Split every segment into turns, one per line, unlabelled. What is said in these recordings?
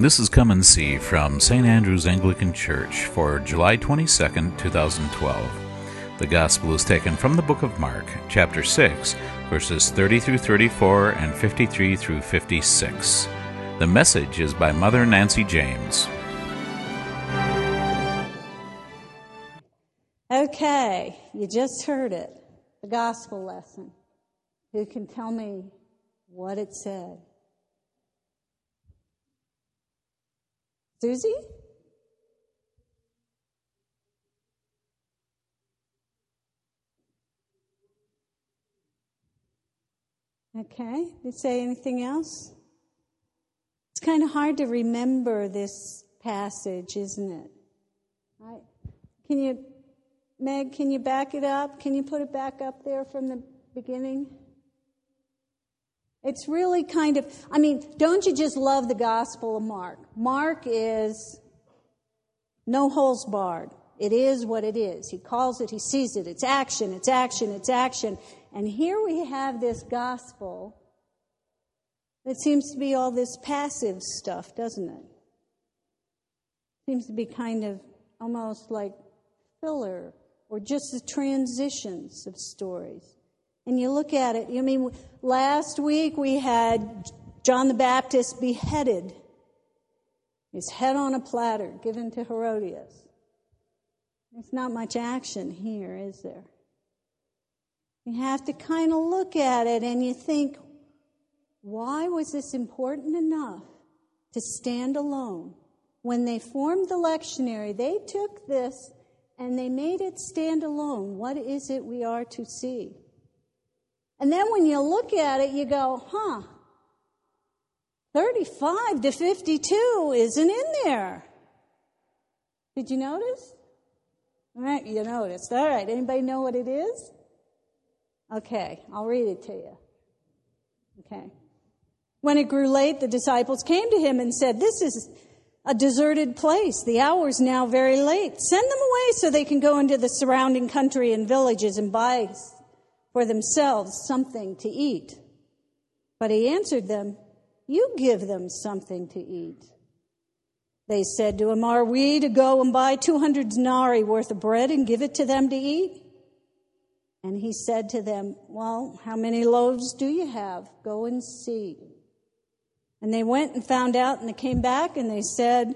This is Come and See from St. Andrew's Anglican Church for July 22nd, 2012. The Gospel is taken from the book of Mark, chapter 6, verses 30 through 34 and 53 through 56. The message is by Mother Nancy James.
Okay, you just heard it. The gospel lesson. Who can tell me what it said? Susie? Okay, did say anything else? It's kind of hard to remember this passage, isn't it? Right? Can you, Meg, can you back it up? Can you put it back up there from the beginning? It's really kind of, I mean, don't you just love the Gospel of Mark? Mark is no holes barred. It is what it is. He calls it, he sees it. It's action, it's action, it's action. And here we have this gospel that seems to be all this passive stuff, doesn't it? Seems to be kind of almost like filler or just the transitions of stories. And you look at it, I mean, last week we had John the Baptist beheaded, his head on a platter given to Herodias. There's not much action here, is there? You have to kind of look at it and you think, why was this important enough to stand alone? When they formed the lectionary, they took this and they made it stand alone. What is it we are to see? And then when you look at it, you go, huh, 35 to 52 isn't in there. Did you notice? Right, you noticed. All right, anybody know what it is? Okay, I'll read it to you. Okay. When it grew late, the disciples came to him and said, This is a deserted place. The hour's now very late. Send them away so they can go into the surrounding country and villages and buy for themselves something to eat. But he answered them, You give them something to eat. They said to him, Are we to go and buy 200 denarii worth of bread and give it to them to eat? And he said to them, Well, how many loaves do you have? Go and see. And they went and found out, and they came back and they said,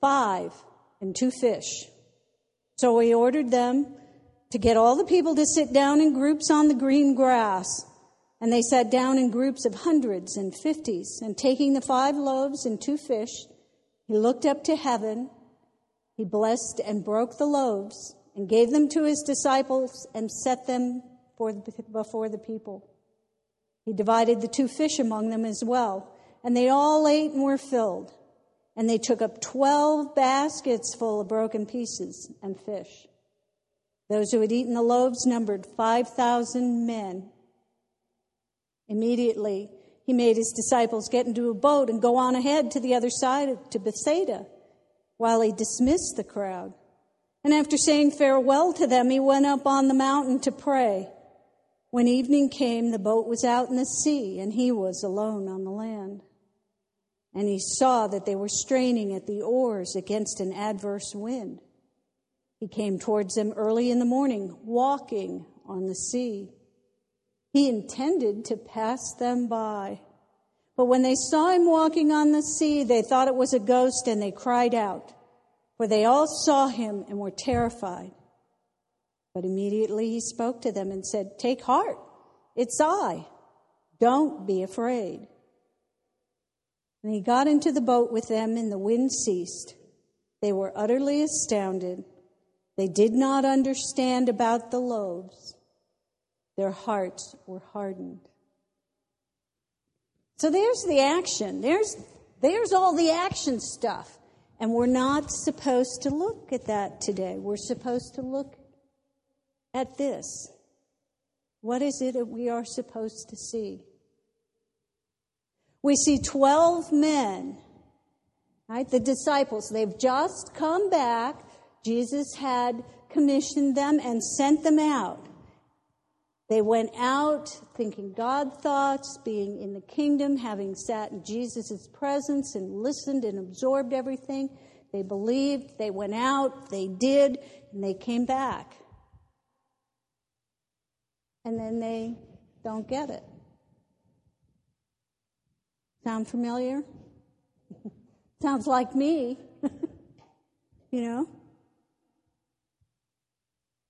Five and two fish. So he ordered them to get all the people to sit down in groups on the green grass. And they sat down in groups of hundreds and fifties. And taking the five loaves and two fish, he looked up to heaven. He blessed and broke the loaves and gave them to his disciples and set them before the people. He divided the two fish among them as well. And they all ate and were filled. And they took up twelve baskets full of broken pieces and fish. Those who had eaten the loaves numbered 5,000 men. Immediately, he made his disciples get into a boat and go on ahead to the other side to Bethsaida while he dismissed the crowd. And after saying farewell to them, he went up on the mountain to pray. When evening came, the boat was out in the sea, and he was alone on the land. And he saw that they were straining at the oars against an adverse wind. He came towards them early in the morning, walking on the sea. He intended to pass them by. But when they saw him walking on the sea, they thought it was a ghost and they cried out, for they all saw him and were terrified. But immediately he spoke to them and said, Take heart, it's I. Don't be afraid. And he got into the boat with them, and the wind ceased. They were utterly astounded they did not understand about the loaves. Their hearts were hardened. So there's the action. There's, there's all the action stuff. And we're not supposed to look at that today. We're supposed to look at this. What is it that we are supposed to see? We see 12 men, right? The disciples, they've just come back Jesus had commissioned them and sent them out. They went out thinking God thoughts, being in the kingdom, having sat in Jesus' presence and listened and absorbed everything. They believed, they went out, they did, and they came back. And then they don't get it. Sound familiar? Sounds like me. you know?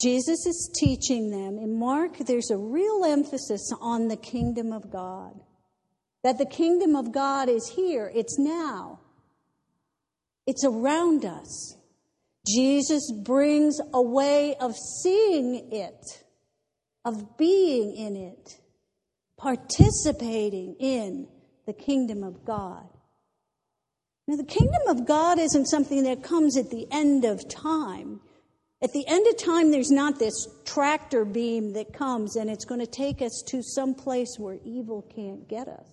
Jesus is teaching them. In Mark, there's a real emphasis on the kingdom of God. That the kingdom of God is here, it's now, it's around us. Jesus brings a way of seeing it, of being in it, participating in the kingdom of God. Now, the kingdom of God isn't something that comes at the end of time. At the end of time, there's not this tractor beam that comes and it's going to take us to some place where evil can't get us.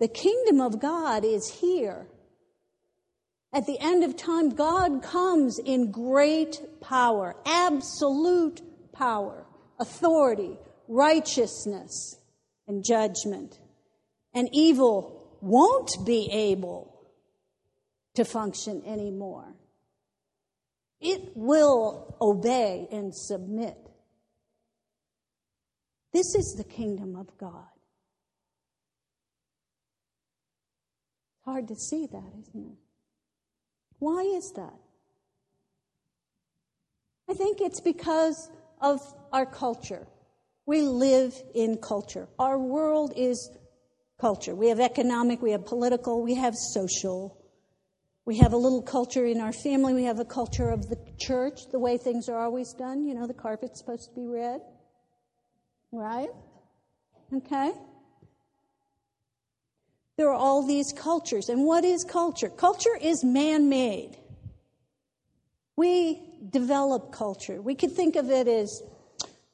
The kingdom of God is here. At the end of time, God comes in great power, absolute power, authority, righteousness, and judgment. And evil won't be able to function anymore it will obey and submit. This is the kingdom of God. Hard to see that, isn't it? Why is that? I think it's because of our culture. We live in culture. Our world is culture. We have economic, we have political, we have social. We have a little culture in our family. We have a culture of the church, the way things are always done. You know, the carpet's supposed to be red. Right? Okay? There are all these cultures. And what is culture? Culture is man made. We develop culture. We could think of it as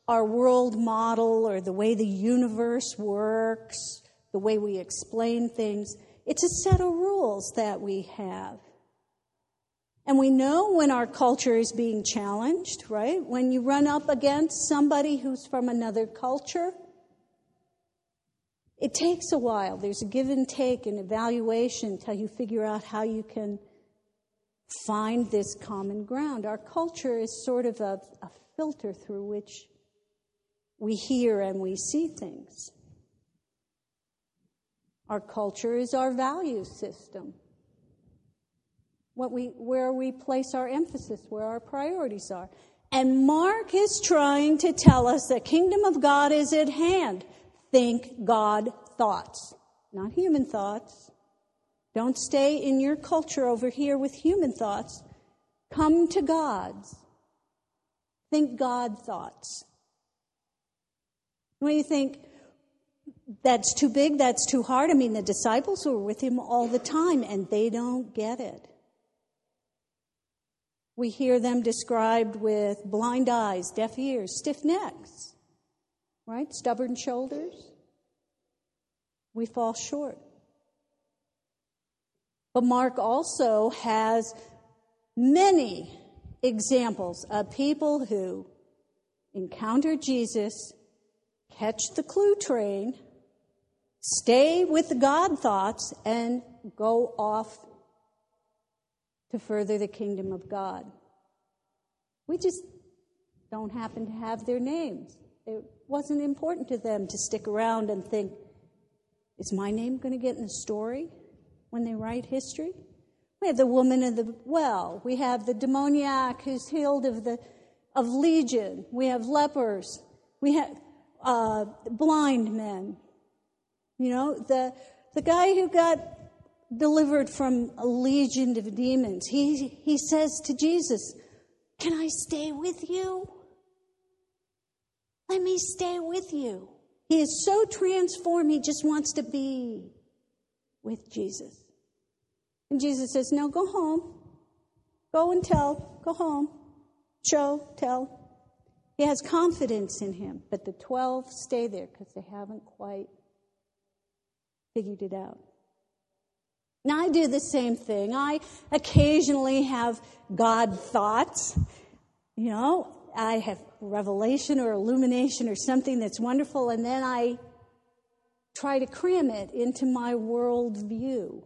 our world model or the way the universe works, the way we explain things. It's a set of rules that we have. And we know when our culture is being challenged, right? When you run up against somebody who's from another culture, it takes a while. There's a give and take and evaluation until you figure out how you can find this common ground. Our culture is sort of a, a filter through which we hear and we see things. Our culture is our value system. What we, where we place our emphasis, where our priorities are. And Mark is trying to tell us the kingdom of God is at hand. Think God thoughts, not human thoughts. Don't stay in your culture over here with human thoughts. Come to God's. Think God thoughts. When you think, that's too big, that's too hard. I mean, the disciples were with him all the time and they don't get it. We hear them described with blind eyes, deaf ears, stiff necks, right? Stubborn shoulders. We fall short. But Mark also has many examples of people who encounter Jesus, catch the clue train, Stay with the God thoughts and go off to further the kingdom of God. We just don't happen to have their names. It wasn't important to them to stick around and think, is my name going to get in the story when they write history? We have the woman of the well. We have the demoniac who's healed of the of legion. We have lepers. We have uh, blind men. You know, the, the guy who got delivered from a legion of demons, he, he says to Jesus, Can I stay with you? Let me stay with you. He is so transformed, he just wants to be with Jesus. And Jesus says, No, go home. Go and tell. Go home. Show, tell. He has confidence in him, but the 12 stay there because they haven't quite figured it out. Now, I do the same thing. I occasionally have God thoughts. You know, I have revelation or illumination or something that's wonderful, and then I try to cram it into my worldview.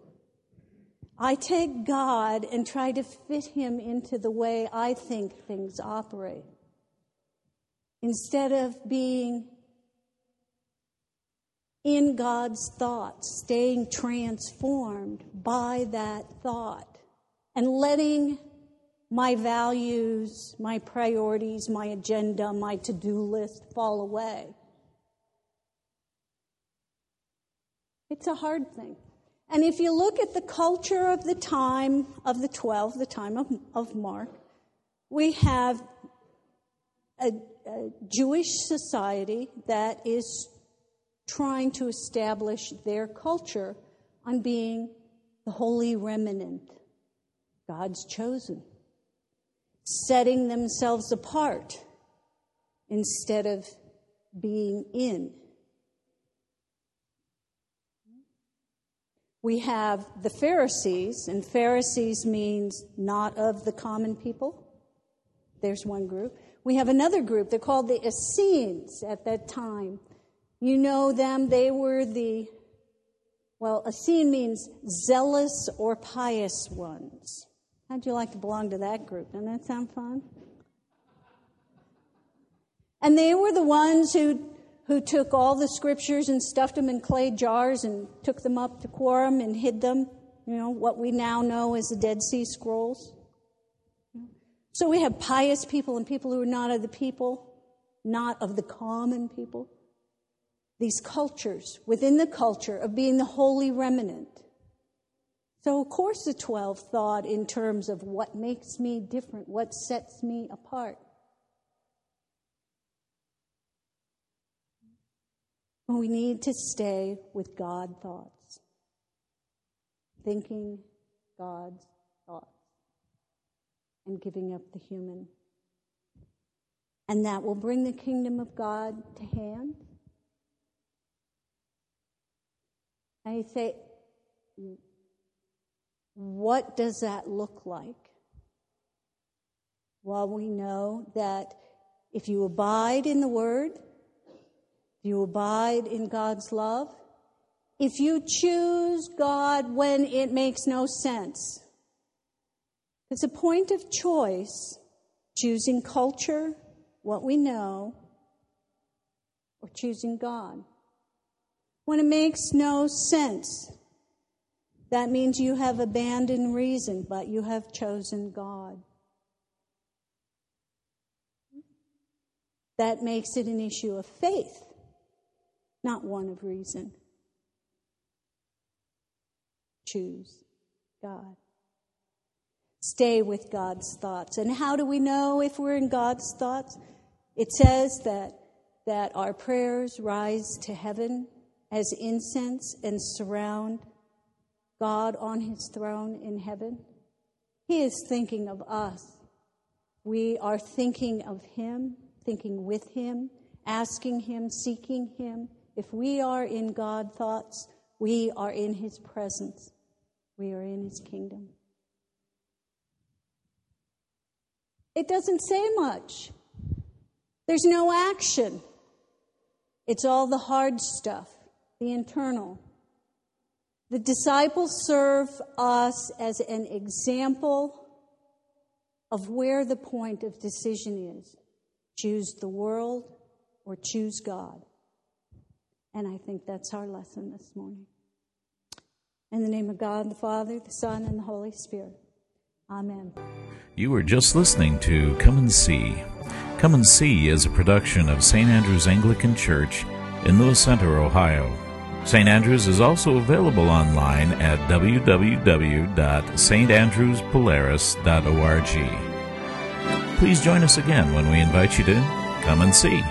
I take God and try to fit him into the way I think things operate. Instead of being in God's thoughts, staying transformed by that thought, and letting my values, my priorities, my agenda, my to do list fall away. It's a hard thing. And if you look at the culture of the time of the 12, the time of, of Mark, we have a, a Jewish society that is trying to establish their culture on being the holy remnant, God's chosen, setting themselves apart instead of being in. We have the Pharisees, and Pharisees means not of the common people. There's one group. We have another group. They're called the Essenes at that time. You know them. They were the, well, Essene means zealous or pious ones. How'd you like to belong to that group? Doesn't that sound fun? And they were the ones who, who took all the scriptures and stuffed them in clay jars and took them up to Qumran and hid them. You know, what we now know as the Dead Sea Scrolls. So we have pious people and people who are not of the people, not of the common people these cultures within the culture of being the holy remnant. So, of course, the 12 thought in terms of what makes me different, what sets me apart. We need to stay with God thoughts, thinking God's thoughts, and giving up the human. And that will bring the kingdom of God to hand And you say, what does that look like? Well, we know that if you abide in the Word, you abide in God's love, if you choose God when it makes no sense, it's a point of choice, choosing culture, what we know, or choosing God when it makes no sense. That means you have abandoned reason, but you have chosen God. That makes it an issue of faith, not one of reason. Choose God. Stay with God's thoughts. And how do we know if we're in God's thoughts? It says that, that our prayers rise to heaven as incense and surround God on his throne in heaven. He is thinking of us. We are thinking of him, thinking with him, asking him, seeking him. If we are in God thoughts, we are in his presence. We are in his kingdom. It doesn't say much. There's no action. It's all the hard stuff the internal. The disciples serve us as an example of where the point of decision is choose the world or choose God. And I think that's our lesson this morning. In the name of God, the Father, the Son, and the Holy Spirit. Amen.
You were just listening to Come and See. Come and See is a production of St. Andrew's Anglican Church in Lewis Center, Ohio. St. Andrews is also available online at www.standrewspolaris.org. Please join us again when we invite you to come and see.